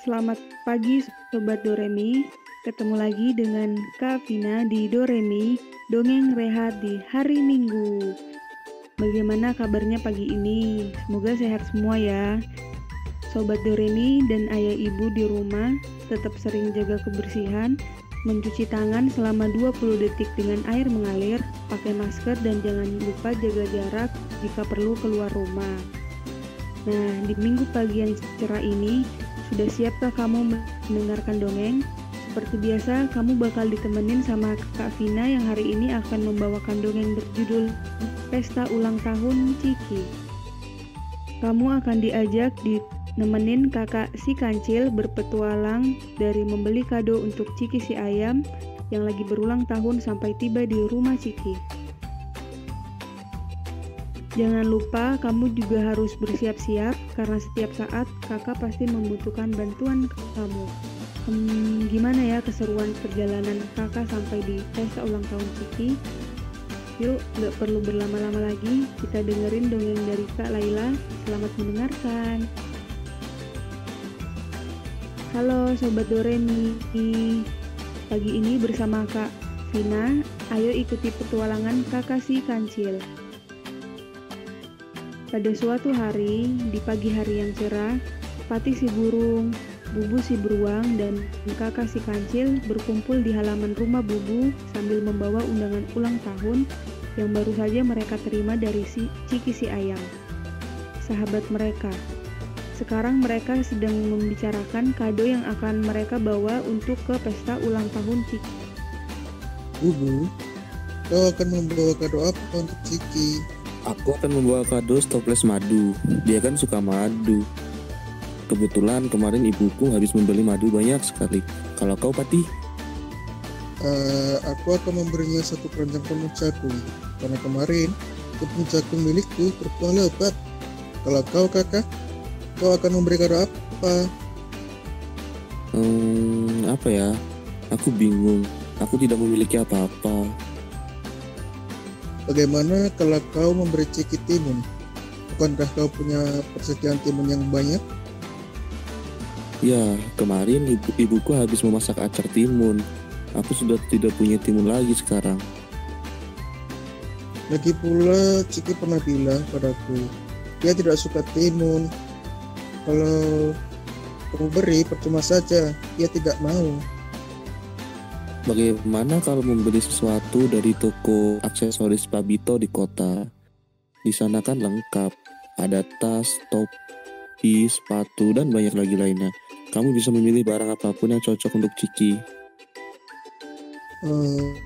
Selamat pagi Sobat Doremi, ketemu lagi dengan Kak Vina di Doremi, Dongeng Rehat di hari Minggu. Bagaimana kabarnya pagi ini? Semoga sehat semua ya. Sobat Doremi dan ayah ibu di rumah tetap sering jaga kebersihan, mencuci tangan selama 20 detik dengan air mengalir, pakai masker dan jangan lupa jaga jarak jika perlu keluar rumah. Nah, di minggu pagi yang cerah ini, sudah siapkah kamu mendengarkan dongeng? Seperti biasa, kamu bakal ditemenin sama Kak Vina yang hari ini akan membawakan dongeng berjudul Pesta Ulang Tahun Ciki. Kamu akan diajak di nemenin kakak si kancil berpetualang dari membeli kado untuk Ciki si ayam yang lagi berulang tahun sampai tiba di rumah Ciki. Jangan lupa kamu juga harus bersiap-siap karena setiap saat kakak pasti membutuhkan bantuan kamu. Hmm, gimana ya keseruan perjalanan kakak sampai di pesta ulang tahun Ciki? Yuk, gak perlu berlama-lama lagi, kita dengerin dongeng dari Kak Laila. Selamat mendengarkan. Halo Sobat Doremi, pagi ini bersama Kak Vina, ayo ikuti petualangan kakak si kancil. Pada suatu hari, di pagi hari yang cerah, Pati si burung, Bubu si beruang dan kakak si kancil berkumpul di halaman rumah Bubu sambil membawa undangan ulang tahun yang baru saja mereka terima dari si Ciki si ayam. Sahabat mereka. Sekarang mereka sedang membicarakan kado yang akan mereka bawa untuk ke pesta ulang tahun Ciki. Bubu, kau akan membawa kado apa untuk Ciki? Aku akan membawa kado stoples madu. Dia kan suka madu. Kebetulan kemarin ibuku habis membeli madu banyak sekali. Kalau kau Pati? Uh, aku akan memberinya satu keranjang penuh jagung karena kemarin tepung jagung milikku berkuah lebat. Kalau kau kakak, kau akan memberi kado apa? Hmm, apa ya? Aku bingung. Aku tidak memiliki apa-apa. Bagaimana kalau kau memberi ciki timun? Bukankah kau punya persediaan timun yang banyak? Ya, kemarin ibu ibuku habis memasak acar timun. Aku sudah tidak punya timun lagi sekarang. Lagi pula Ciki pernah bilang padaku, dia tidak suka timun. Kalau kamu beri percuma saja, dia tidak mau. Bagaimana kalau membeli sesuatu dari toko aksesoris Pabito di kota? Di sana kan lengkap, ada tas, topi, sepatu, dan banyak lagi lainnya. Kamu bisa memilih barang apa pun yang cocok untuk Ciki. Uh,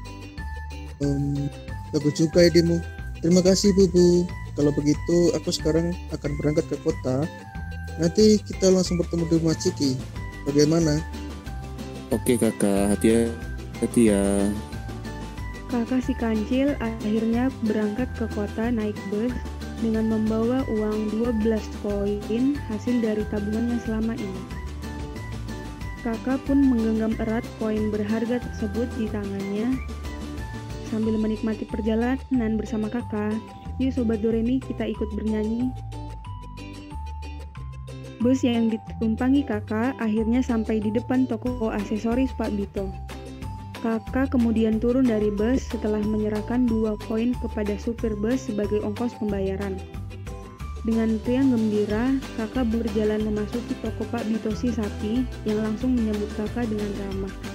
um, bagus juga idemu. Terima kasih Bubu. Kalau begitu aku sekarang akan berangkat ke kota. Nanti kita langsung bertemu di rumah Ciki. Bagaimana? Oke kakak, hati-hati ya. Kakak si kancil akhirnya berangkat ke kota naik bus dengan membawa uang 12 koin hasil dari tabungannya selama ini. Kakak pun menggenggam erat koin berharga tersebut di tangannya sambil menikmati perjalanan bersama kakak. Yuk Sobat Doremi kita ikut bernyanyi. Bus yang ditumpangi kakak akhirnya sampai di depan toko aksesoris Pak Bito. Kakak kemudian turun dari bus setelah menyerahkan dua koin kepada supir bus sebagai ongkos pembayaran. Dengan riang gembira, kakak berjalan memasuki toko Pak Bitosi Sapi yang langsung menyambut kakak dengan ramah.